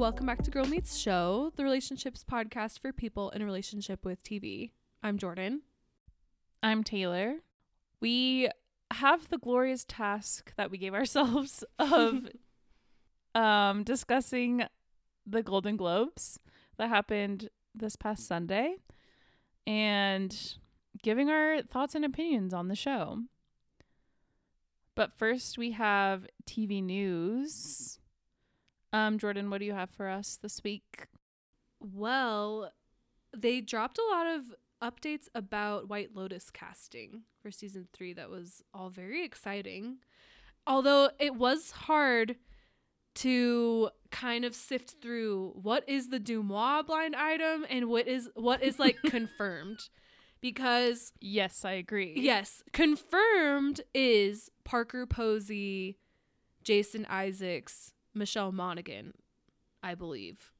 welcome back to Girl Meets Show, the relationships podcast for people in a relationship with TV. I'm Jordan. I'm Taylor. We have the glorious task that we gave ourselves of um discussing the Golden Globes that happened this past Sunday and giving our thoughts and opinions on the show. But first we have TV news. Um Jordan, what do you have for us this week? Well, they dropped a lot of updates about White Lotus casting for season three that was all very exciting. Although it was hard to kind of sift through what is the DeuxMoi blind item and what is what is like confirmed. Because Yes, I agree. yes, confirmed is Parker Posey, Jason Isaacs, Michelle Monaghan, I believe.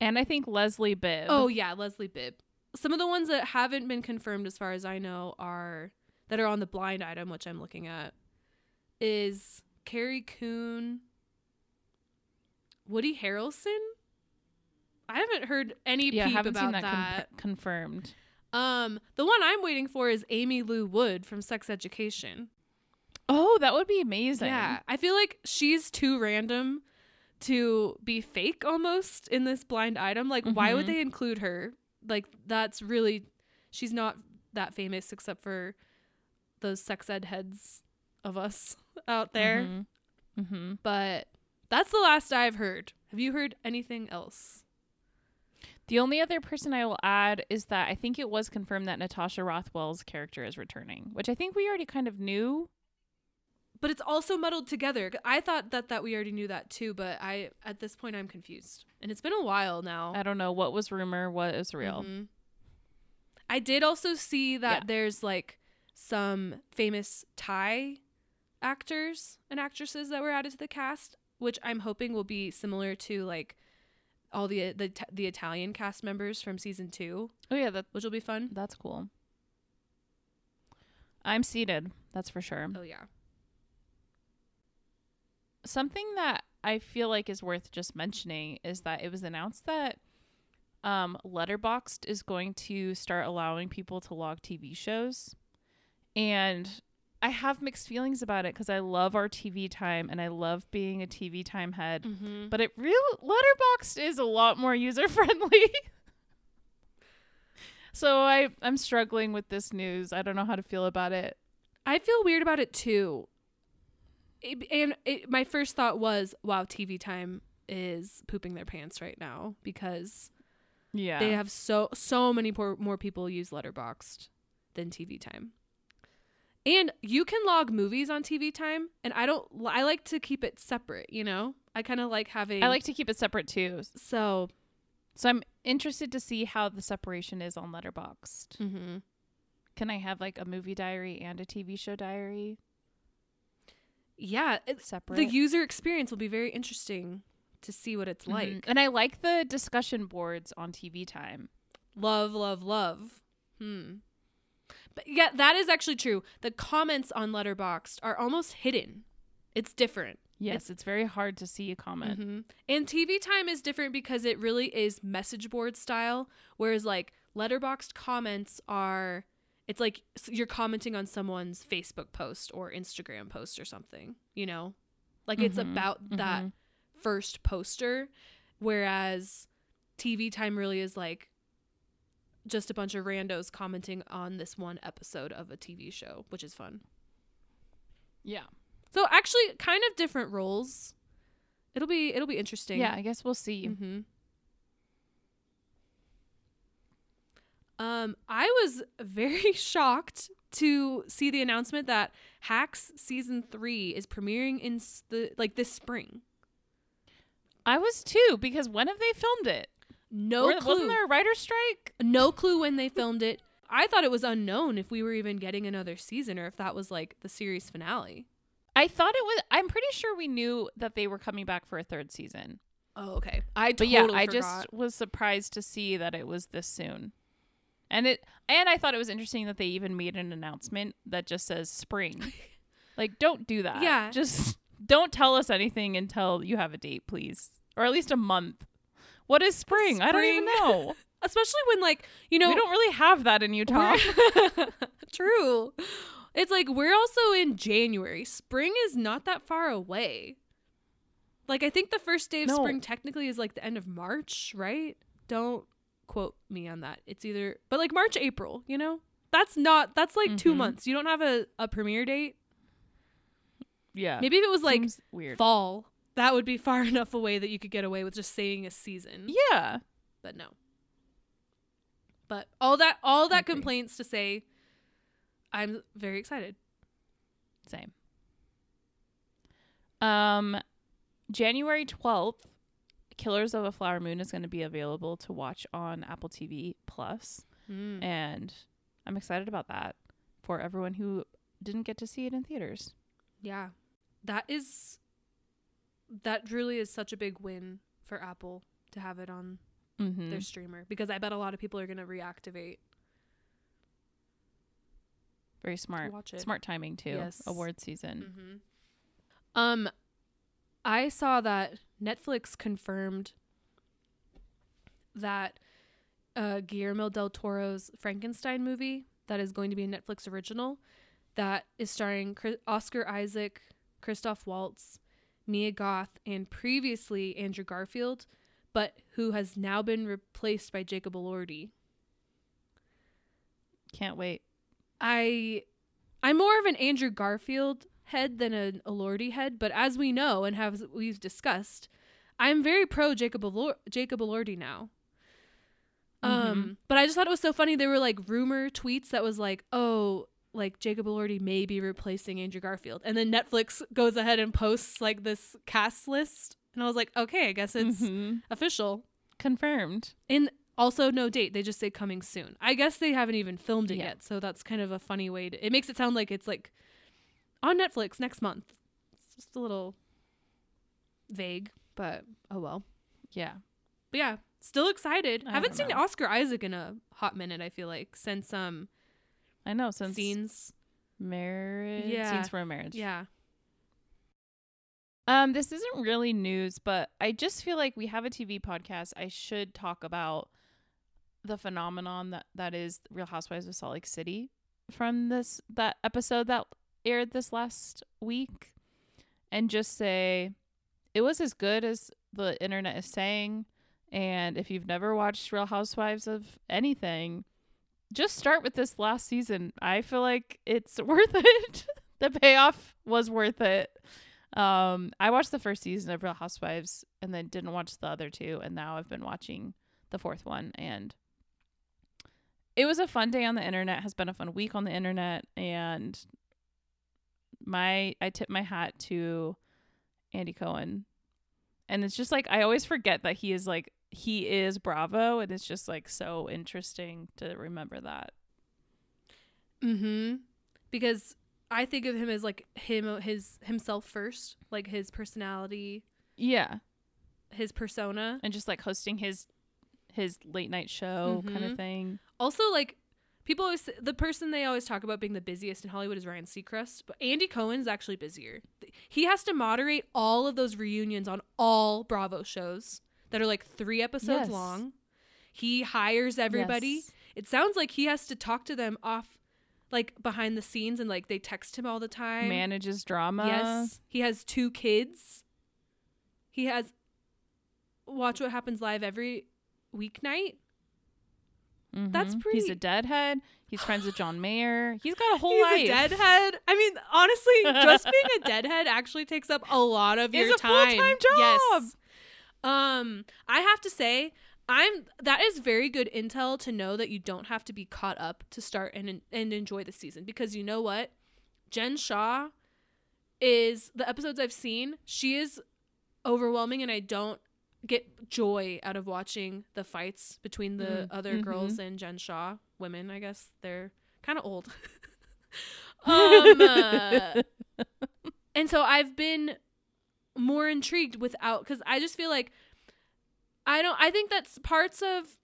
And I think Leslie Bibb. Oh yeah, Leslie Bibb. Some of the ones that haven't been confirmed, as far as I know, are that are on the blind item, which I'm looking at, is Carrie Coon, Woody Harrelson. I haven't heard any yeah, peep haven't about seen that, that. con- confirmed. um, the one I'm waiting for is Aimee Lou Wood from Sex Education. Oh, that would be amazing. Yeah, I feel like she's too random to be fake almost in this blind item. Like, why would Mhm. they include her? Like, that's really, she's not that famous except for those sex ed heads of us out there. Mhm. Mhm. But that's the last I've heard. Have you heard anything else? The only other person I will add is that I think it was confirmed that Natasha Rothwell's character is returning, which I think we already kind of knew. But it's also muddled together. I thought that that we already knew that too, but I at this point I'm confused. And it's been a while now. I don't know what was rumor, what is real. Mhm. I did also see that Yeah. there's like some famous Thai actors and actresses that were added to the cast, which I'm hoping will be similar to like all the the the Italian cast members from season 2, Oh yeah, that which will be fun. that's cool. I'm seated, that's for sure. Oh yeah. Something that I feel like is worth just mentioning is that it was announced that um Letterboxd is going to start allowing people to log TV shows. And I have mixed feelings about it because I love our TV time and I love being a TV time head. Mm-hmm. But it real Letterboxd is a lot more user friendly. so I I'm struggling with this news. I don't know how to feel about it. I feel weird about it too. It- and it, my first thought was, wow, TV time is pooping their pants right now because Yeah. they have so so many por- more people use letterboxd than tv time and you can log movies on tv time and i don't i like to keep it separate you know i kind of like having I like to keep it separate too. so So I'm interested to see how the separation is on Letterboxd. mm-hmm. Can I have like a movie diary and a TV show diary yeah it, separate? the user experience will be very interesting to see what it's Mhm. like And I like the discussion boards on TV time. love love love hmm but yeah that is actually true the comments on letterboxd are almost hidden it's different Yes, it's, very hard to see a comment. hmm And TV time is different because it really is message board style, whereas like letterboxd comments are, it's like you're commenting on someone's Facebook post or Instagram post or something, you know, like it's Mhm, about that mhm. first poster, whereas TV time really is like just a bunch of randos commenting on this one episode of a TV show, which is fun. Yeah. So actually, kind of different roles. It'll be it'll be interesting. Yeah, I guess we'll see. Mm-hmm. Um, I was very shocked to see the announcement that Hacks season three is premiering in the like this spring. I was too because when have they filmed it? No Or- clue. Wasn't there a writer strike? no clue when they filmed it. I thought it was unknown if we were even getting another season or if that was like the series finale. I thought it was. I'm pretty sure we knew that they were coming back for a third season. Oh, okay. I But yeah, I forgot. just was surprised to see that it was this soon. And it and I thought it was interesting that they even made an announcement that just says spring. like don't do that. Yeah. Just don't tell us anything until you have a date, please. or at least a month. What is spring? I don't even know. Especially when like, you know, we don't really have that in Utah. True. It's like we're also in January. Spring is not that far away. Like I think the first day of No. spring technically is like the end of March, right? Don't quote me on that. It's either but like March, April, you know? That's not that's like 2 Mhm. months. You don't have a, a premiere date. yeah. Maybe if it was like weird. fall, that would be far enough away that you could get away with just saying a season. Yeah. But no. But all that all that complaints to say I'm very excited. Same. Um, January 12th, Killers of a Flower Moon is going to be available to watch on Apple TV Plus, Mm. and I'm excited about that for everyone who didn't get to see it in theaters. Yeah. That is that really is such a big win for Apple to have it on Mm-hmm. their streamer because I bet a lot of people are going to reactivate. Very smart. watch it. Smart timing too. Yes. Award season. Mm-hmm. Um I saw that Netflix confirmed that uh Guillermo del Toro's Frankenstein movie that is going to be a Netflix original that is starring Oscar Isaac, Christoph Waltz, Mia Goth, and previously Andrew Garfield, but who has now been replaced by Jacob Elordi. Can't wait. I I'm more of an Andrew Garfield head than an Elordi head, but as we know and have we've discussed, I'm very pro Jacob Elor- Jacob Elordi now. Um, but I just thought it was so funny. There were like rumor tweets that was like, "Oh, like Jacob Elordi may be replacing Andrew Garfield," and then Netflix goes ahead and posts like this cast list, and I was like, "Okay, I guess it's Mhm. official." confirmed. And also no date. They just say coming soon. I guess they haven't even filmed it Yeah. yet, so that's kind of a funny way to. It makes it sound like it's like on Netflix next month. It's just a little vague, but oh well. Yeah. But yeah, still excited. I haven't seen know. Oscar Isaac in a hot minute. I feel like since um I know since scenes. marriage. Yeah. Scenes for a marriage. Yeah. Um, this isn't really news, but I just feel like we have a TV podcast. I should talk about the phenomenon that that is Real Housewives of Salt Lake City from this that episode that aired this last week, and just say it was as good as the internet is saying. And if you've never watched Real Housewives of anything, just start with this last season. I feel like it's worth it. the payoff was worth it. Um, I watched the first season of Real Housewives and then didn't watch the other two, and now I've been watching the fourth one, and it was a fun day on the internet. Has been a fun week on the internet, and my I tip my hat to Andy Cohen, and it's just like I always forget that he is like he is Bravo, and it's just like so interesting to remember that. Mm-hmm. Because I think of him as like him his himself first, like his personality, Yeah, his persona. and just like hosting his his late night show kind Mhm. of thing. Also, like people always the person they always talk about being the busiest in Hollywood is Ryan Seacrest, but Andy Cohen's actually busier. He has to moderate all of those reunions on all Bravo shows that are like three episodes Yes. long. He hires everybody. Yes. It sounds like he has to talk to them off like behind the scenes and like they text him all the time. manages drama. Yes. He has two kids. He has Watch What Happens Live every weeknight. That's pretty. He's a deadhead. He's friends with John Mayer. He's got a whole He's life. a deadhead. I mean, honestly, just being a deadhead actually takes up a lot of It's your a time. full-time job. Yes. Um, I have to say, I'm that is very good intel to know that you don't have to be caught up to start and and enjoy the season because you know what, Jen Shaw is the episodes I've seen. She is overwhelming, and I don't get joy out of watching the fights between the Mm, other mhm. girls and Jen Shaw. Women, I guess they're kind of old. um, uh, and so I've been more intrigued without because I just feel like I don't. I think that's parts of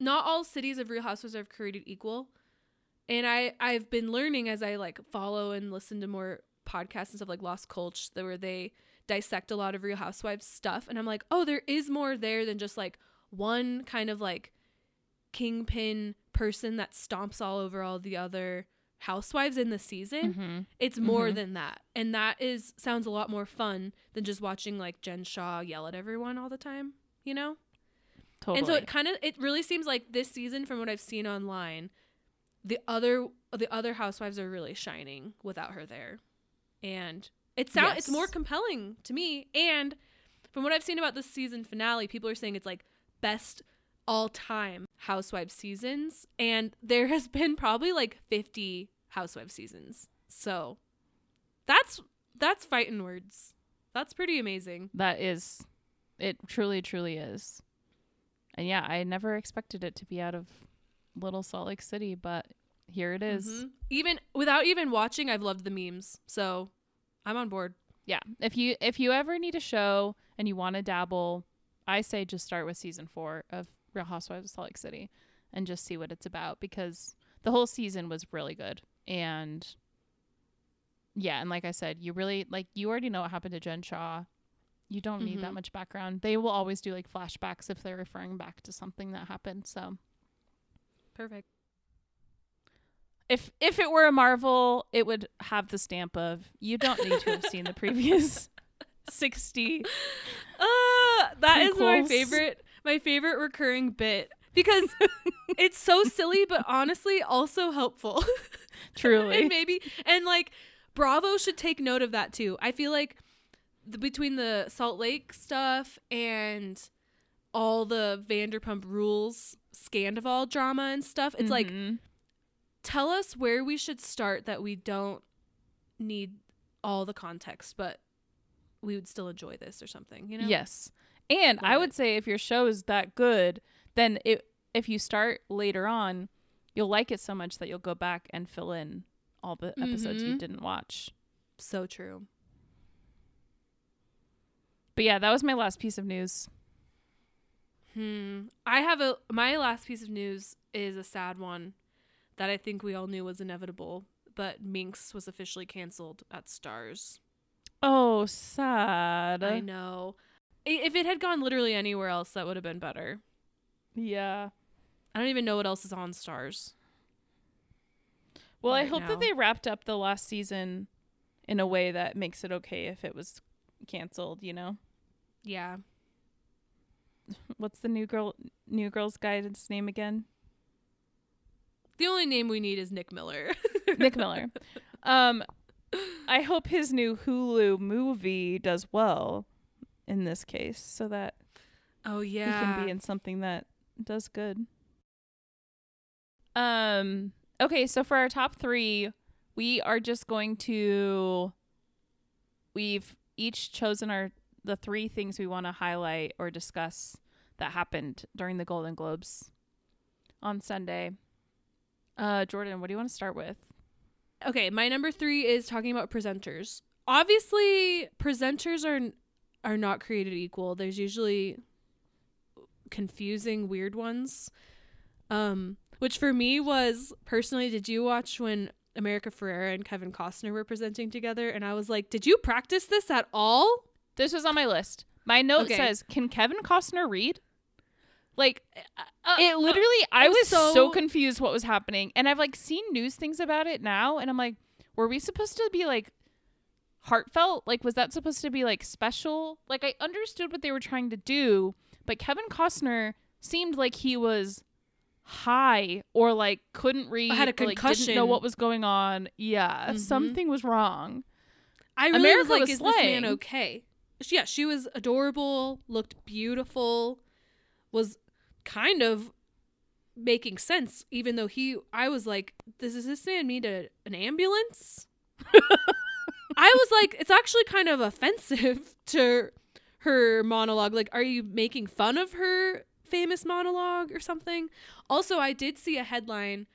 not all cities of Real Housewives are created equal, and I I've been learning as I like follow and listen to more podcasts and stuff like Lost Culture where they dissect a lot of Real Housewives stuff, and I'm like, oh, there is more there than just like one kind of like kingpin person that stomps all over all the other housewives in the season. Mm-hmm. It's more Mhm. than that. And that is sounds a lot more fun than just watching like Jen Shaw yell at everyone all the time, you know? Totally. And so it kind of it really seems like this season from what I've seen online, the other the other housewives are really shining without her there. And it sound it's more compelling to me and from what I've seen about this season finale, people are saying it's like best all time housewife seasons and there has been probably like 50 housewife seasons. So that's that's fighting words. That's pretty amazing. that is, it truly, truly is. And yeah, I never expected it to be out of Little Salt Lake City, but here it is. Mhm. Even without even watching, I've loved the memes. So I'm on board. Yeah. If you if you ever need a show and you want to dabble, I say just start with season four of Real Housewives of Salt Lake City and just see what it's about because the whole season was really good. And yeah, and like I said, you really like you already know what happened to Jen Shaw. You don't need that Mhm. much background. They will always do like flashbacks if they're referring back to something that happened. So Perfect. If if it were a Marvel, it would have the stamp of you don't need to have seen the previous sixty Uh, that is my favorite my favorite recurring bit because it's so silly but honestly also helpful. truly. and maybe and like Bravo should take note of that too. I feel like the, between the Salt Lake stuff and all the Vanderpump Rules Scandoval drama and stuff, it's like Mhm. Tell us where we should start that we don't need all the context, but we would still enjoy this or something, you know? Yes. And I would it. say if your show is that good, then it, if you start later on, you'll like it so much that you'll go back and fill in all the episodes you Mhm. didn't watch. So true. But yeah, that was my last piece of news. Hmm. I have a my last piece of news is a sad one that I think we all knew was inevitable, but Minx was officially canceled at Starz. Oh, sad. I know. If it had gone literally anywhere else, that would have been better. Yeah. I don't even know what else is on Starz. Well, I hope now. that they wrapped up the last season in a way that makes it okay if it was canceled, you know? Yeah. What's the new girl new girl's guide's name again? The only name we need is Nick Miller. Nick Miller. Um, I hope his new Hulu movie does well in this case, so that oh yeah, he can be in something that does good. Um. Okay, so for our top three, we are just going to. We've each chosen our the three things we want to highlight or discuss that happened during the Golden Globes on Sunday. Uh, Jordan, what do you want to start with? Okay, my number three is talking about presenters. Obviously, presenters are are not created equal. There's usually confusing, weird ones. Um, which for me was personally, did you watch when America Ferrera and Kevin Costner were presenting together? And I was like, did you practice this at all? This was on my list. My note Okay. says, "Can Kevin Costner read?" Like Uh, it literally, I was so, so- confused what was happening, and I've like seen news things about it now, and I'm like, were we supposed to be like heartfelt? Like, was that supposed to be like special? Like, I understood what they were trying to do, but Kevin Costner seemed like he was high or like couldn't read, Had a or, like, didn't know what was going on. Yeah, Mhm. something was wrong. I really America was like, was is this man slaying. okay? Yeah, she was adorable, looked beautiful, was kind of making sense, even though he I was like, Does this man need a, an ambulance? I was like, it's actually kind of offensive to her monologue. Like, are you making fun of her famous monologue or something? Also, I did see a headline.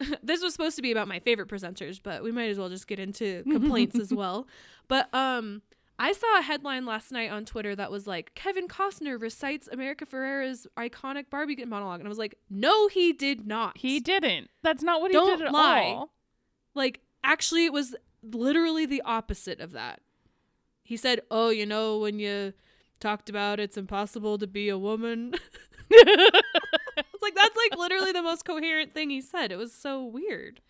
this was supposed to be about my favorite presenters, but we might as well just get into complaints as well. But um I saw a headline last night on Twitter that was like Kevin Costner recites America Ferrera's iconic Barbie monologue and I was like, "No, he did not." He didn't. That's not what he Don't did at lie. all. like actually it was literally the opposite of that. he said, "Oh, you know when you talked about it's impossible to be a woman." it's like that's like literally the most coherent thing he said. It was so weird.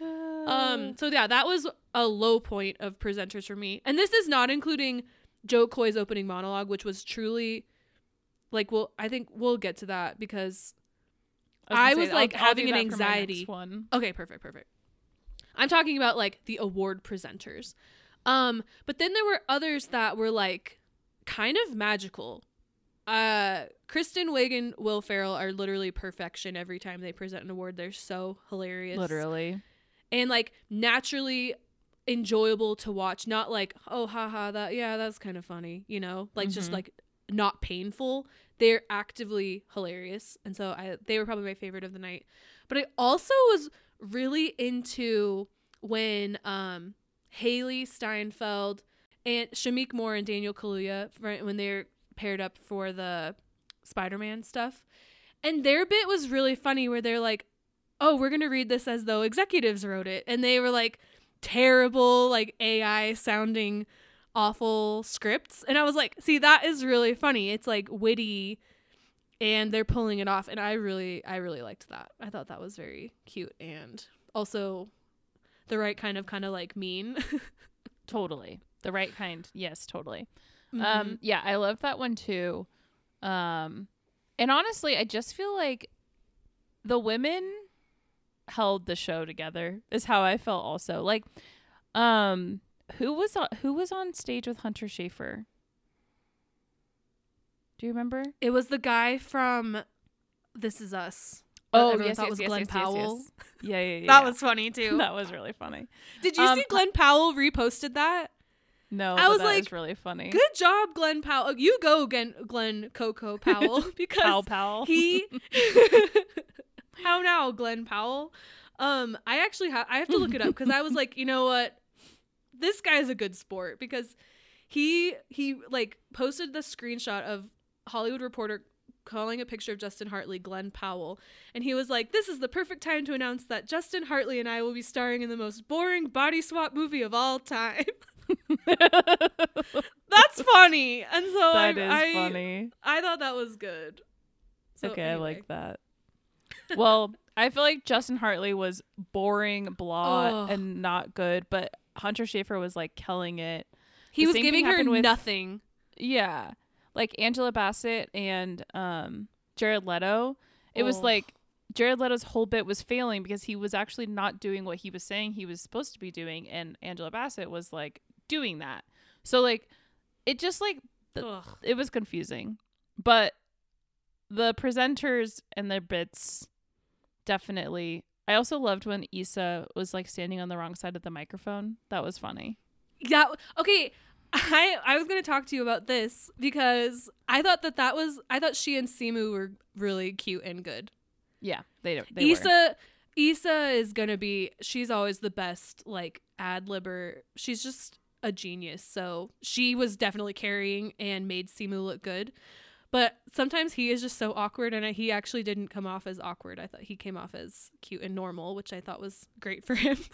Um so yeah, that was a low point of presenters for me. And this is not including Jo Koy's opening monologue, which was truly like well, I think we'll get to that because I was, like, having an anxiety. One. Okay, perfect, perfect. I'm talking about like the award presenters. Um, but then there were others that were like kind of magical. Uh, Kristen Wiig and Will Ferrell are literally perfection every time they present an award. They're so hilarious. Literally. And like naturally enjoyable to watch. Not like, oh haha, that yeah, that's kind of funny, you know? Like just Mhm. like not painful. They're actively hilarious. And so I they were probably my favorite of the night. But I also was really into when um Hailee Steinfeld and Shameik Moore and Daniel Kaluuya right, when they're paired up for the Spider-Man stuff. And their bit was really funny where they're like, "Oh, we're going to read this as though executives wrote it." And they were like terrible like AI sounding awful scripts. And I was like, "See, that is really funny. It's like witty and they're pulling it off and I really I really liked that. I thought that was very cute and also the right kind of kind of like mean. Totally. The right kind. Yes, totally. Mhm. Um yeah, I love that one too. Um and honestly, I just feel like the women held the show together. Is how I felt also. Like um who was on who was on stage with Hunter Schafer? Do you remember? it was the guy from This Is Us. Oh, everyone yes, thought yes, was yes, Glen yes, Powell. Yeah, yeah, yeah. That was funny too. that was really funny. Did you Um, see Glen Powell reposted that? No, I was that like, really funny. Good job, Glen Powell. You go, Glen, Glen Coco Powell, because Powell, pal. he. How now, Glen Powell? Um, I actually have I have to look it up because I was like, you know what, this guy's a good sport because he he like posted the screenshot of Hollywood Reporter calling a picture of Justin Hartley, Glen Powell, and he was like, "This is the perfect time to announce that Justin Hartley and I will be starring in the most boring body swap movie of all time." That's funny, and so I, that is I, funny. I thought that was good. So okay, I like that. Well, I feel like Justin Hartley was boring, blah, Ugh. and not good, but Hunter Schafer was like killing it. He The was giving her with- nothing. Yeah. Like Angela Bassett and um Jared Leto. It was Oh. like Jared Leto's whole bit was failing because he was actually not doing what he was saying he was supposed to be doing and Angela Bassett was like doing that. So like it just like the- it was confusing. But the presenters and their bits definitely I also loved when Issa was like standing on the wrong side of the microphone. That was funny. Yeah. Okay. I I was gonna talk to you about this because I thought that that was I thought she and Simu were really cute and good. Yeah, they they were. Issa Issa is gonna be she's always the best like ad libber. She's just a genius. So she was definitely carrying and made Simu look good. But sometimes he is just so awkward, and he actually didn't come off as awkward. I thought he came off as cute and normal, which I thought was great for him.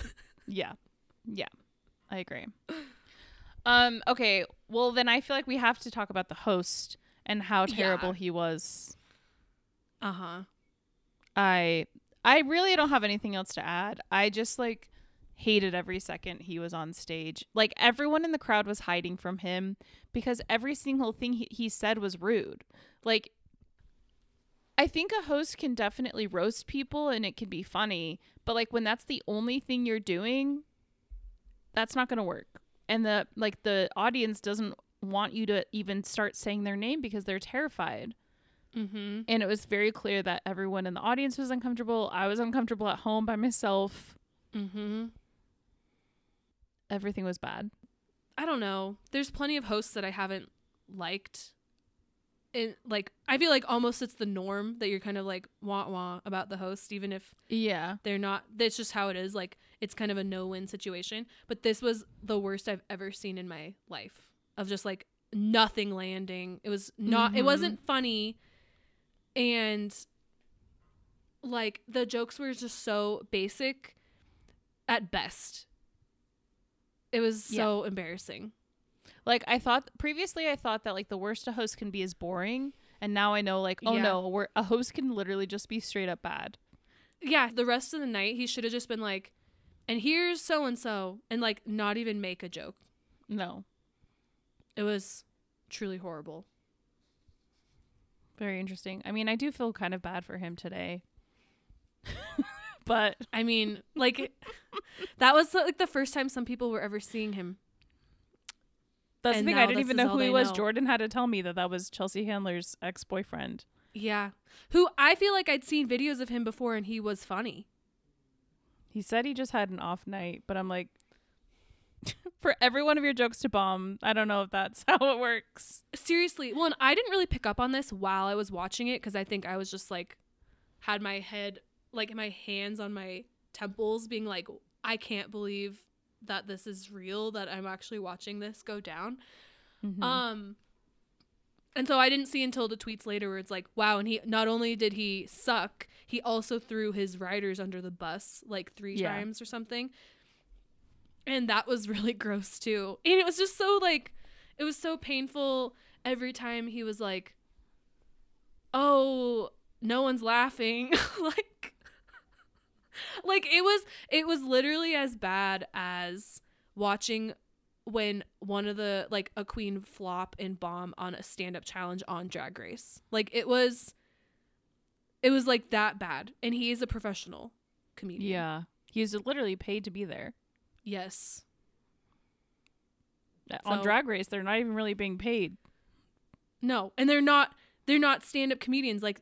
Yeah. Yeah. I agree. Um okay, well then I feel like we have to talk about the host and how Yeah. terrible he was. uh huh. I I really don't have anything else to add. I just like hated every second he was on stage. Like everyone in the crowd was hiding from him because every single thing he, he said was rude. Like I think a host can definitely roast people and it can be funny, but like when that's the only thing you're doing, that's not going to work. And the like the audience doesn't want you to even start saying their name because they're terrified Mm-hmm. and it was very clear that everyone in the audience was uncomfortable. I was uncomfortable at home by myself. Mm-hmm. Everything was bad. I don't know. There's plenty of hosts that I haven't liked. And like I feel like almost it's the norm that you're kind of like wah wah about the host, even if Yeah. they're not that's just how it is. Like it's kind of a no win situation. But this was the worst I've ever seen in my life. Of just like nothing landing. It was not it Mhm. wasn't funny. And like the jokes were just so basic at best. It was Yeah. so embarrassing. Like I thought previously, I thought that like the worst a host can be is boring, and now I know like oh Yeah. no, a host can literally just be straight up bad. Yeah, the rest of the night he should have just been like, and here's so and so, and like not even make a joke. No, It was truly horrible. very interesting. I mean, I do feel kind of bad for him today, but I mean, like that was like the first time some people were ever seeing him. that's And the thing. I didn't even know who he was. know. Jordan had to tell me that that was Chelsea Handler's ex boyfriend. Yeah, who I feel like I'd seen videos of him before, and he was funny. He said he just had an off night, but I'm like, for every one of your jokes to bomb, I don't know if that's how it works. Seriously, well, and I didn't really pick up on this while I was watching it because I think I was just like, had my head, like my hands on my temples, being like, I can't believe that this is real, that I'm actually watching this go down. Mhm. Um, and so I didn't see until the tweets later where it's like, wow, and he not only did he suck, he also threw his writers under the bus like three Yeah. times or something. And that was really gross too. And it was just so like it was so painful every time he was like, "Oh, no one's laughing." like like it was it was literally as bad as watching when one of the like a queen flop and bomb on a stand-up challenge on drag race. Like it was it was like that bad. And he is a professional comedian. Yeah, he's literally paid to be there. yes. Uh, on Drag Race, they're not even really being paid. no. And they're not they're not stand-up comedians. Like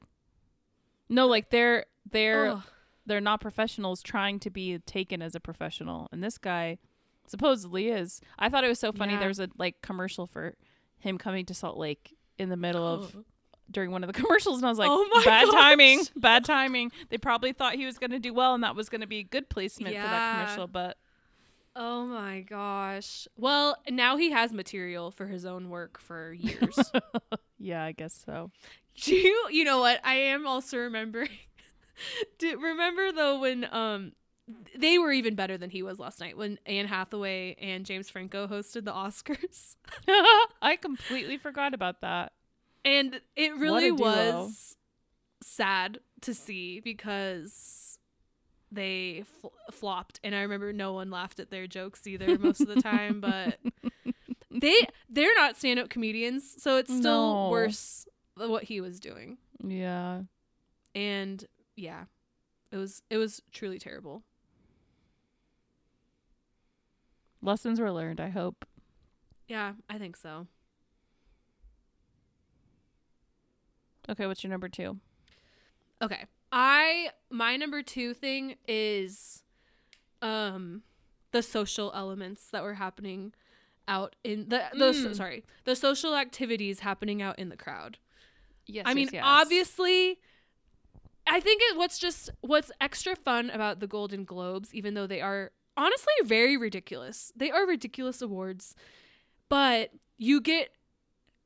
No, like they're they're ugh. They're not professionals trying to be taken as a professional, and this guy supposedly is. I thought it was so funny. Yeah. There was a like commercial for him coming to Salt Lake in the middle of during one of the commercials, and I was like, Oh my gosh. bad gosh. timing, bad timing. They probably thought he was going to do well, and that was going to be a good placement for that commercial, but oh my gosh well now he has material for his own work for years yeah, I guess so. Do you you know what? I am also remembering Do remember though when um they were even better than he was last night when Anne Hathaway and James Franco hosted the Oscars. I completely forgot about that. And it really was sad to see because they fl- flopped and I remember no one laughed at their jokes either most of the time but they they're not stand-up comedians so it's still No. worse than what he was doing. Yeah. and yeah it was it was truly terrible Lessons were learned, I hope. yeah i think so Okay, what's your number two? okay i my number two thing is um the social elements that were happening out in the the Mm. sorry the social activities happening out in the crowd Yes. i mean obviously i think it what's just what's extra fun about the golden globes even though they are honestly very ridiculous they are ridiculous awards but you get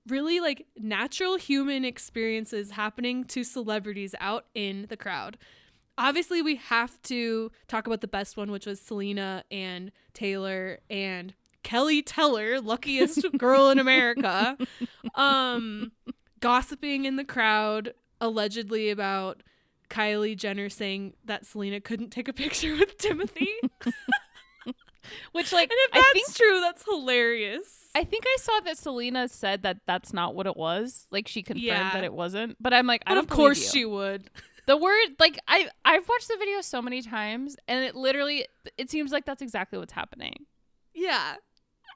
really like natural human experiences happening to celebrities out in the crowd. Obviously we have to talk about the best one which was selena and taylor and keleigh teller luckiest girl in america um gossiping in the crowd allegedly about Kylie Jenner saying that Selena couldn't take a picture with Timothée. Which, like, and if I that's think true, that's hilarious. I think I saw that Selena said that that's not what it was. Like she confirmed Yeah. that it wasn't. But I'm like, I but of course she would. The word, like I, I've watched the video so many times, and it literally, it seems like that's exactly what's happening. Yeah.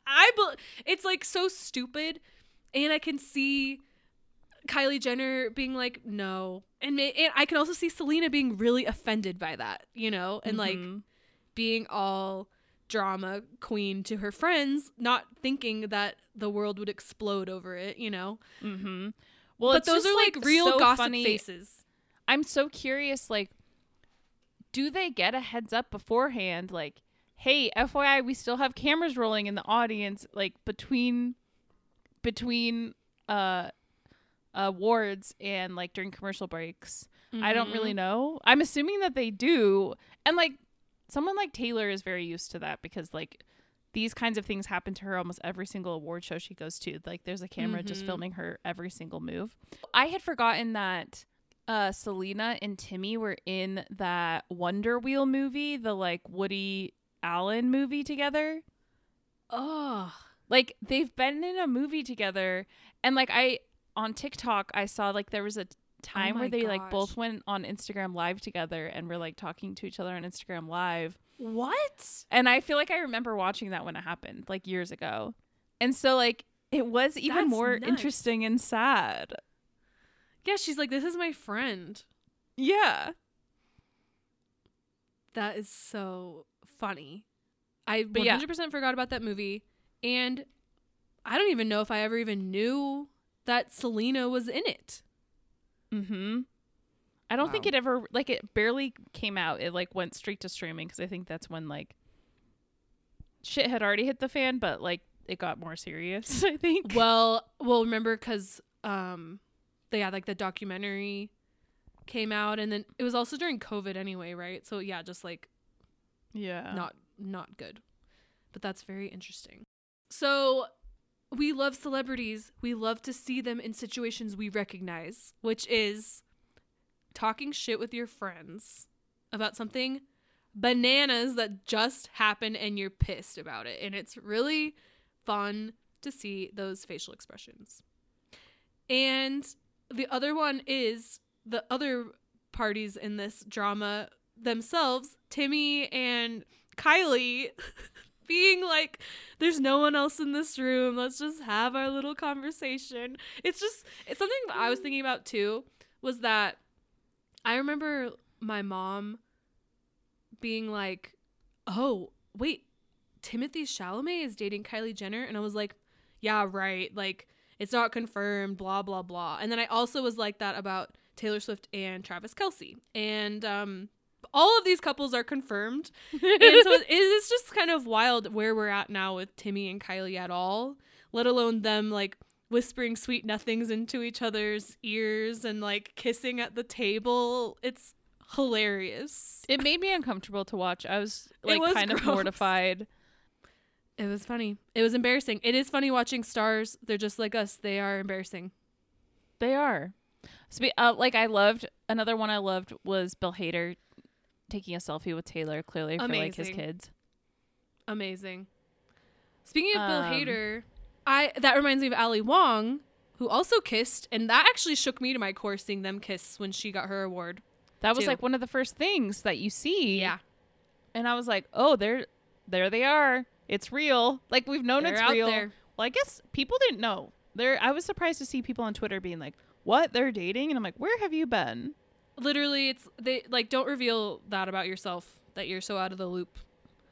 I bel it's like so stupid and I can see Kylie Jenner being like no. And, and I can also see Selena being really offended by that, you know, and like Mhm. being all drama queen to her friends, not thinking that the world would explode over it, you know. Mm-hmm. Well, but it's those just, are like, real so gossip funny. faces. I'm so curious. Like, do they get a heads up beforehand? Like, hey, FYI, we still have cameras rolling in the audience. Like between, between uh, awards and like during commercial breaks. I don't really Mhm. know. I'm assuming that they do. And like someone like Taylor is very used to that because like these kinds of things happen to her almost every single award show she goes to. Like there's a camera just Mhm. filming her every single move. I had forgotten that uh Selena and Timmy were in that Wonder Wheel movie, the like Woody Allen movie together. Oh, Like they've been in a movie together and like I on TikTok I saw like there was a oh time my where they like both went on Instagram live together and were like talking to each other on Instagram live. what? And I feel like I remember watching that when it happened, like years ago. And so like it was even That's more nuts. interesting and sad. Yeah, she's like, this is my friend. Yeah. That is so funny. I But 100% forgot about that movie. And I don't even know if I ever even knew that Selena was in it. Mhm. I don't think it ever like it barely came out. It like went straight to streaming cuz I think that's when like shit had already hit the fan, but like it got more serious, I think. Well, well, remember because um, they had like the documentary came out, and then it was also during COVID anyway, right? So yeah, just like Yeah. not not good. But that's very interesting. So we love celebrities. We love to see them in situations we recognize, which is talking shit with your friends about something bananas that just happened and you're pissed about it. And it's really fun to see those facial expressions. And the other one is the other parties in this drama themselves, Timmy and Kylie being like, there's no one else in this room. Let's just have our little conversation. It's just, it's something I was thinking about too was that I remember my mom being like, oh, wait, Timothée Chalamet is dating Kylie Jenner. And I was like, yeah, right. Like, it's not confirmed, blah, blah, blah. And then I also was like that about Taylor Swift and Travis Kelce. And um, all of these couples are confirmed. and so it is just kind of wild where we're at now with Timmy and Kylie at all, let alone them like whispering sweet nothings into each other's ears and like kissing at the table. It's hilarious. It made me uncomfortable to watch. I was like was kind of mortified. It was funny. It was embarrassing. It is funny watching stars. They're just like us. They are embarrassing. They are. So, uh, like I loved another one I loved was Bill Hader taking a selfie with Taylor clearly for like his Amazing. kids. Amazing. Speaking of Bill Um, Hader, I that reminds me of Ali Wong, who also kissed, and that actually shook me to my core seeing them kiss when she got her award. That was like one of the first things that you see. Yeah. And I was like, "Oh, there there they are. It's real. Like we've known They're it's out real." there. Well, I guess people didn't know. There I was surprised to see people on Twitter being like, "What? They're dating?" And I'm like, "Where have you been?" Literally, it's they like don't reveal that about yourself that you're so out of the loop.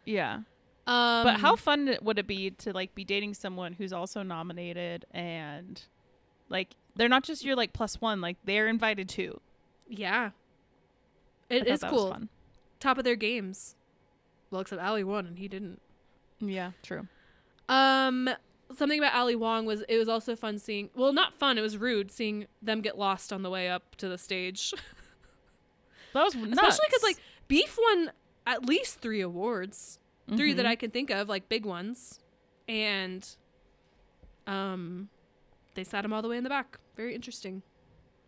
Yeah. Um, but how fun would it be to like be dating someone who's also nominated and like they're not just your like plus one, like they're invited too. Yeah, it is cool. Top of their games. Well, except Ali won and he didn't. Yeah, true. Um, something about Ali Wong was it was also fun seeing. Well, not fun. It was rude seeing them get lost on the way up to the stage. That was Especially because like Beef won at least three awards, three that Mhm. I can think of, like big ones, and um, they sat him all the way in the back. Very interesting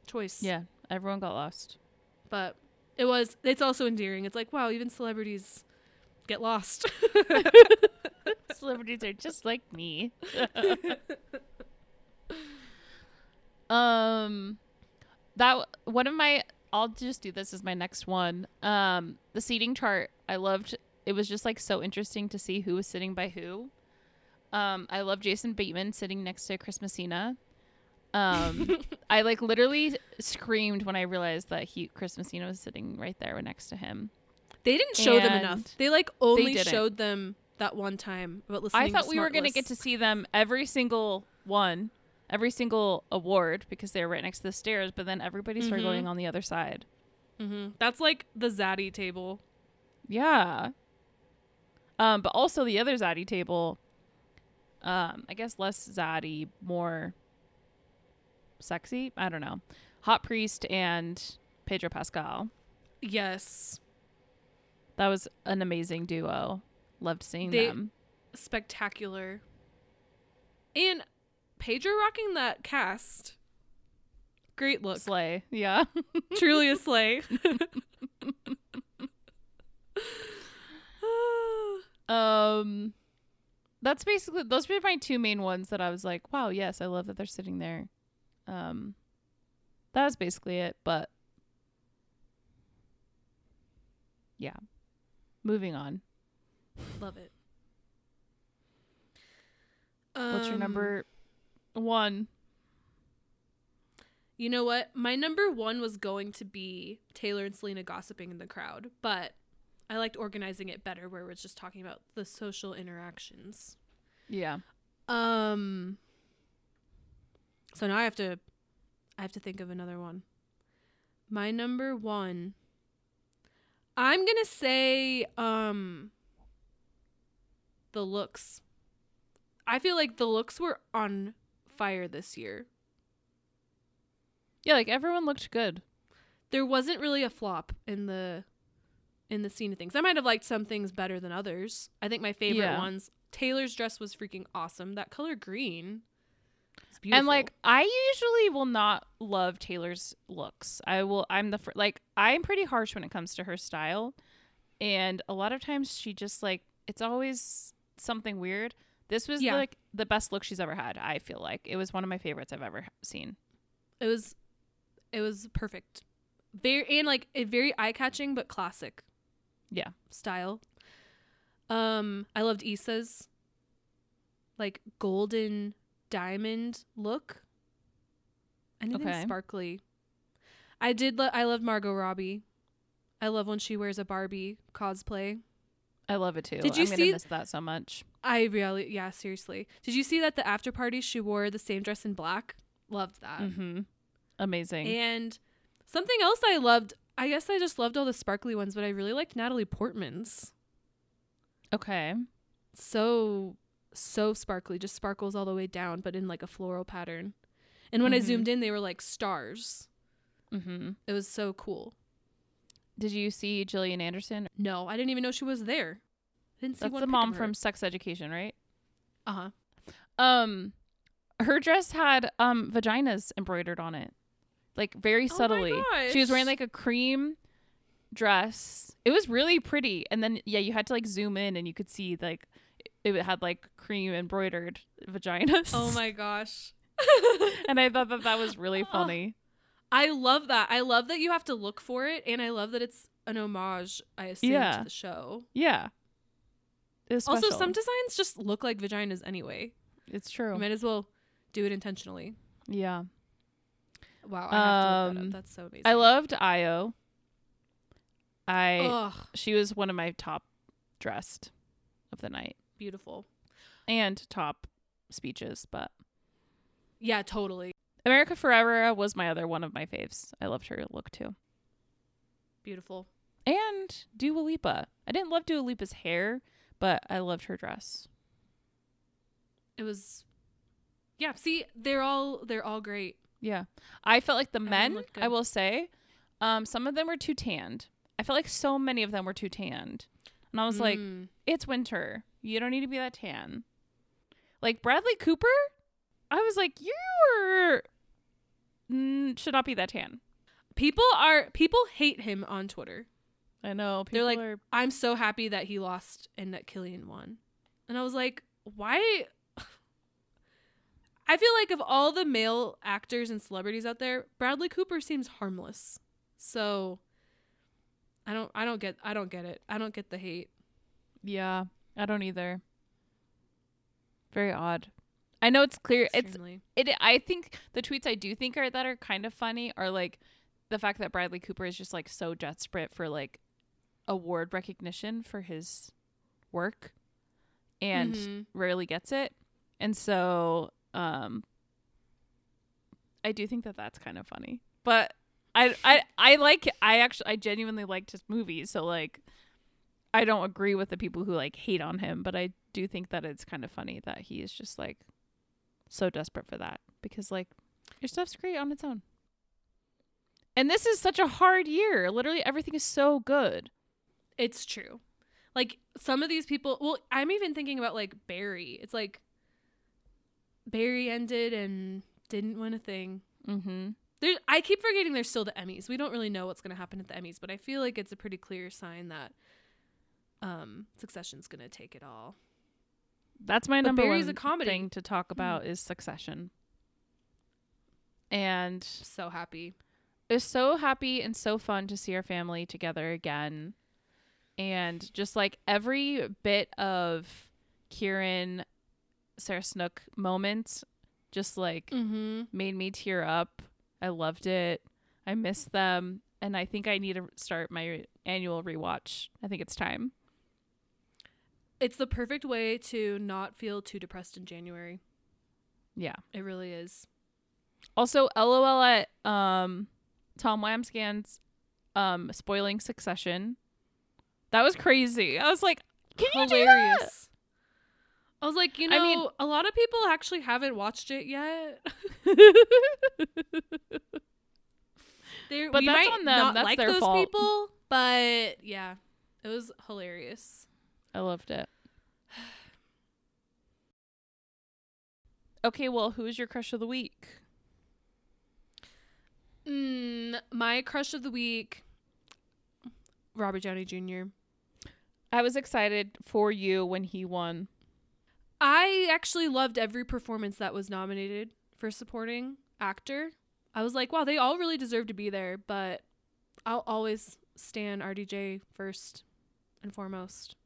choice. yeah, everyone got lost. but it was. It's also endearing. It's like wow, even celebrities get lost. Celebrities are just like me. um, that one of my. I'll just do this as my next one. Um, the seating chart. I loved. It was just like so interesting to see who was sitting by who. Um, I love Jason Bateman sitting next to Chris Messina. Um, I like literally screamed when I realized that he Chris Messina was sitting right there next to him. they didn't show them enough. They like only didn't. showed them that one time about listening. I thought we were going to get to see them every single one, every single award because they were right next to the stairs, but then everybody started Mhm. going on the other side. Mhm. That's like the Zaddy table. Yeah. Um, but also the other Zaddy table, um, I guess less Zaddy, more sexy. I don't know. Hot Priest and Pedro Pascal. Yes. That was an amazing duo. Loved seeing They- them. spectacular. And Pedro rocking that cast. Great look. Slay. Yeah. Truly a slay. um that's basically those were my two main ones that I was like, wow, yes, I love that they're sitting there. Um that was basically it, but yeah. Moving on. Love it. What's your Um, number one? You know what? My number one was going to be Taylor and Selena gossiping in the crowd, but I liked organizing it better where it was just talking about the social interactions. Yeah. Um So now I have to I have to think of another one. My number 1 I'm going to say um the looks. I feel like the looks were on fire this year. Yeah, like everyone looked good. There wasn't really a flop in the in the scene of things. I might have liked some things better than others. I think my favorite Yeah. ones Taylor's dress was freaking awesome. That color green. It's beautiful. And like I usually will not love Taylor's looks. I will I'm the fir- like I'm pretty harsh when it comes to her style. And a lot of times she just like it's always something weird. This was Yeah. like the best look she's ever had, I feel like. It was one of my favorites I've ever seen. It was it was perfect. Very and like it very eye catching but classic. Yeah. Style. Um I loved Issa's like golden diamond look. Anything Okay. sparkly. I did lo- I love Margot Robbie. I love when she wears a Barbie cosplay. I love it too. Did you I'm see- miss that so much. I really yeah, seriously. Did you see that the after party she wore the same dress in black? Loved that. Mm-hmm. Amazing. And something else I loved, I guess I just loved all the sparkly ones, but I really liked Natalie Portman's. okay. So so sparkly, just sparkles all the way down, but in like a floral pattern. And when I Mhm. zoomed in, they were like stars. Mm-hmm. It was so cool. Did you see Gillian Anderson? No, I didn't even know she was there. Didn't see That's one the mom from Sex Education, right? Uh huh. Um, her dress had um vaginas embroidered on it, like very Oh subtly. she was wearing like a cream dress. It was really pretty, and then yeah, you had to like zoom in and you could see like it had like cream embroidered vaginas. Oh my gosh. and I thought that that was really Oh. funny. I love that. I love that you have to look for it, and I love that it's an homage. I assume Yeah. to the show. Yeah. Also, some designs just look like vaginas anyway. it's true. You might as well do it intentionally. yeah. Wow, I have to look that Um, up. That's so amazing. I loved Ayo. I Ugh, she was one of my top dressed of the night beautiful. and top speeches, but Yeah, totally America Ferrera was my other one of my faves. I loved her look too. beautiful. And Dua Lipa. I didn't love Dua Lipa's hair, but I loved her dress. It was. Yeah, see, they're all they're all great. Yeah. I felt like the Everyone men, I will say, um, some of them were too tanned. I felt like so many of them were too tanned. And I was like, Mm. it's winter. You don't need to be that tan. Like Bradley Cooper, I was like, mm, should not be that tan. people are people hate him on Twitter. I know. They're like, are, I'm so happy that he lost and that Cillian won. And I was like, why? I feel like of all the male actors and celebrities out there, Bradley Cooper seems harmless. So I don't I don't get I don't get it. I don't get the hate. yeah, I don't either. Very odd. I know it's clear. It's it. I think the tweets I do think are that are kind of funny are like the fact that Bradley Cooper is just like so desperate for like award recognition for his work, and Mhm. rarely gets it, and so um, I do think that that's kind of funny. But I I I like I actually I genuinely liked his movies, so like I don't agree with the people who like hate on him, but I do think that it's kind of funny that he is just like so desperate for that because like your stuff's great on its own. And this is such a hard year. Literally everything is so good. It's true. Like some of these people, well, I'm even thinking about like Barry. It's like Barry ended and didn't win a thing. Mm-hmm. There, I keep forgetting there's still the Emmys. We don't really know what's going to happen at the Emmys, but I feel like it's a pretty clear sign that um, Succession's going to take it all. That's my But number Barry's one a comedy. thing to talk about is Succession. And So happy. it was so happy and so fun to see our family together again. And just like every bit of Kieran, Sarah Snook moments just like Mm-hmm. made me tear up. I loved it. I miss them. And I think I need to start my annual rewatch. I think it's time. It's the perfect way to not feel too depressed in January. Yeah. It really is. Also, LOL at um, Tom Wambsgans um, spoiling Succession. That was crazy. I was like, can you do that? I was like, you know, I mean- a lot of people actually haven't watched it yet. They're, But we that's on them. Not That's like their those fault. people, but yeah, it was hilarious. I loved it. Okay, well, who's your crush of the week? Mm, my crush of the week, Robert Downey Jr. I was excited for you when he won. I actually loved every performance that was nominated for supporting actor. I was like, wow, they all really deserve to be there, but I'll always stand RDJ first and foremost.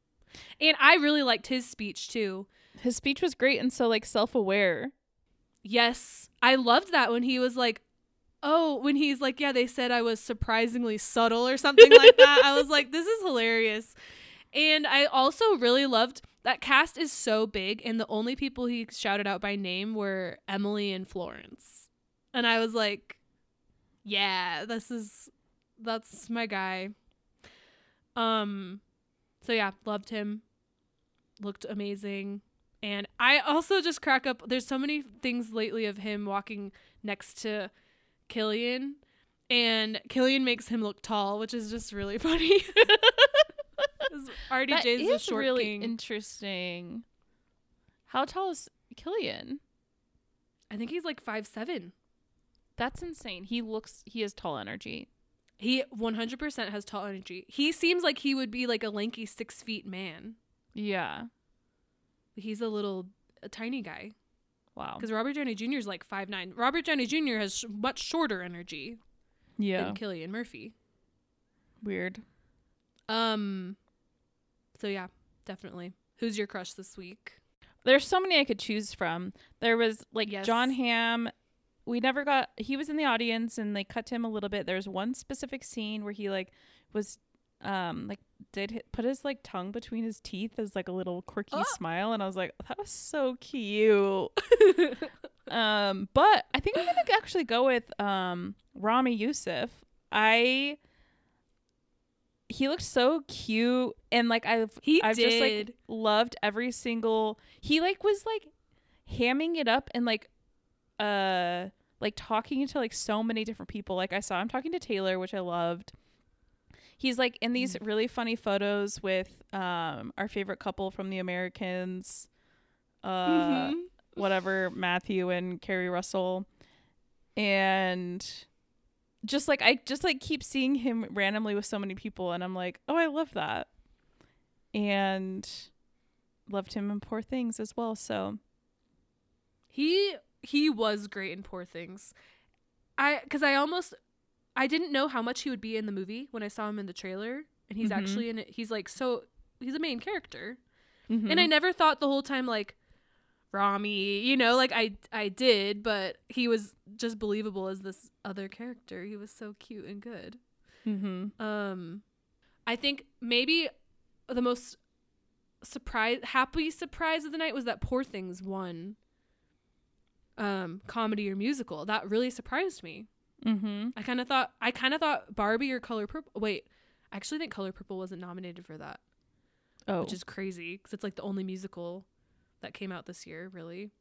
And I really liked his speech too. His speech was great and so like self-aware. Yes, I loved that when he was like, oh, when he's like, yeah, they said I was surprisingly subtle or something like that. I was like, this is hilarious. And I also really loved that cast is so big, and the only people he shouted out by name were Emily and Florence. And I was like, yeah, this is that's my guy. Um so yeah, loved him. Looked amazing. And I also just crack up there's so many things lately of him walking next to Cillian and Cillian makes him look tall, which is just really funny. 'Cause That RDJ's a is short really king. interesting. How tall is Cillian? I think he's like five seven. That's insane. He looks he has tall energy. He 100% has tall energy. He seems like he would be like a lanky six feet man. Yeah. He's a little, a tiny guy. Wow. Because Robert Downey Jr. is like five nine. Robert Downey Jr. has sh- much shorter energy Yeah. than Cillian Murphy. Weird. Um. So yeah, definitely. Who's your crush this week? There's so many I could choose from. There was like Yes. Jon Hamm. We never got he was in the audience and they cut to him a little bit. There's one specific scene where he like was um like did hi- put his like tongue between his teeth as like a little quirky Oh. smile and I was like that was so cute. um but I think I'm going to actually go with um Rami Youssef I he looked so cute and like I've He I've just like did. loved every single he like was like hamming it up and like uh like talking to like so many different people like i saw him talking to taylor which i loved he's like in these really funny photos with um our favorite couple from the americans uh Mhm. whatever matthew and keri russell and just like i just like keep seeing him randomly with so many people and i'm like oh i love that and loved him in poor things as well so He he was great in Poor Things. I because I almost I didn't know how much he would be in the movie when I saw him in the trailer, and he's Mhm. actually in it. He's like so he's a main character, Mm-hmm. and I never thought the whole time like Rami, you know, like I I did, but he was just believable as this other character. He was so cute and good. mm-hmm. Um, I think maybe the most surprise, happy surprise of the night was that Poor Things won. Um, comedy or musical that really surprised me. Mm-hmm. I kind of thought I kind of thought Barbie or Color Purple. Wait, I actually think Color Purple wasn't nominated for that, oh which is crazy because it's like the only musical that came out this year. Really.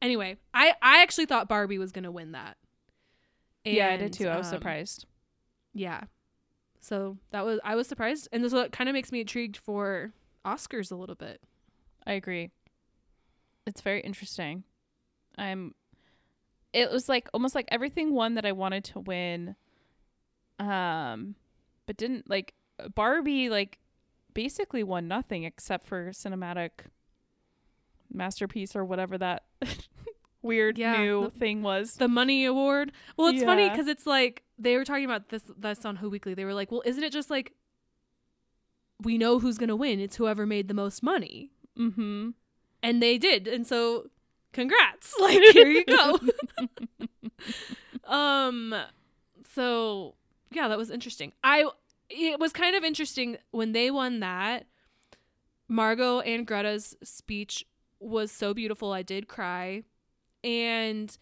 Anyway, I I actually thought Barbie was gonna win that. yeah i did too i was um, surprised Yeah. So that was I was surprised, and this what kind of makes me intrigued for Oscars a little bit. I agree. It's very interesting. I'm it was like almost like everything won that I wanted to win. Um but didn't like Barbie like basically won nothing except for cinematic masterpiece or whatever that weird Yeah, new the- thing was. The Money Award. Well, it's funny because it's like they were talking about this this on Who Weekly. They were like, "Well, isn't it just like we know who's gonna win? It's whoever made the most money." mm-hmm. and they did and so congrats like here you go um so yeah that was interesting i it was kind of interesting when they won that margot and greta's speech was so beautiful i did cry and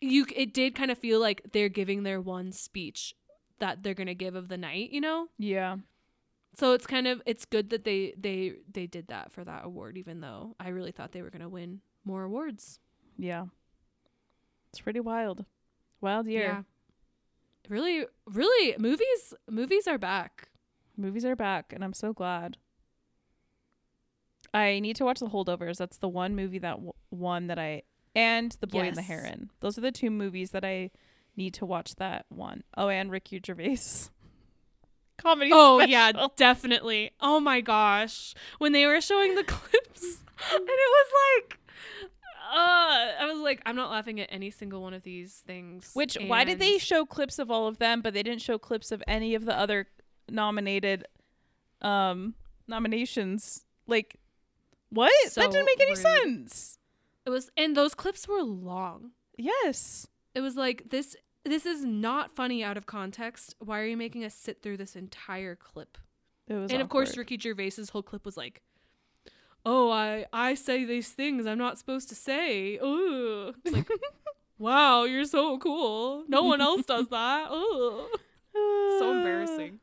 you it did kind of feel like they're giving their one speech that they're gonna give of the night you know Yeah. so it's kind of it's good that they they they did that for that award even though i really thought they were going to win more awards Yeah. It's pretty wild. Wild year. Yeah. Really really movies movies are back Movies are back, and I'm so glad. I need to watch The Holdovers. That's the one movie that w- one that I and The Boy and the Heron. Those are the two movies that I need to watch. That one. Oh, and Ricky Gervais comedy. oh yeah definitely oh my gosh when they were showing the clips and it was like uh i was like i'm not laughing at any single one of these things Which why did they show clips of all of them, but they didn't show clips of any of the other nominated um nominations? Like what? So that didn't make any rude. sense. it was and those clips were long Yes. it was like this this is not funny out of context why are you making us sit through this entire clip It was and of course ricky gervais's whole clip was like oh i i say these things i'm not supposed to say Ooh. It's like wow you're so cool no one else does that Ooh. so embarrassing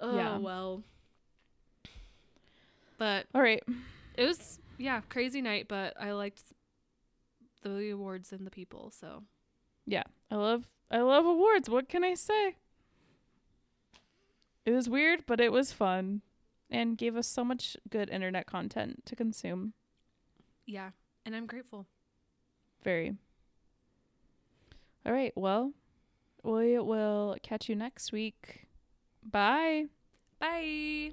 oh Yeah. well but All right. it was yeah crazy night but i liked the awards and the people so Yeah. I love I love awards. What can I say? It was weird, but it was fun and gave us so much good internet content to consume. yeah and i'm grateful Very. All right. Well, we will catch you next week. Bye. bye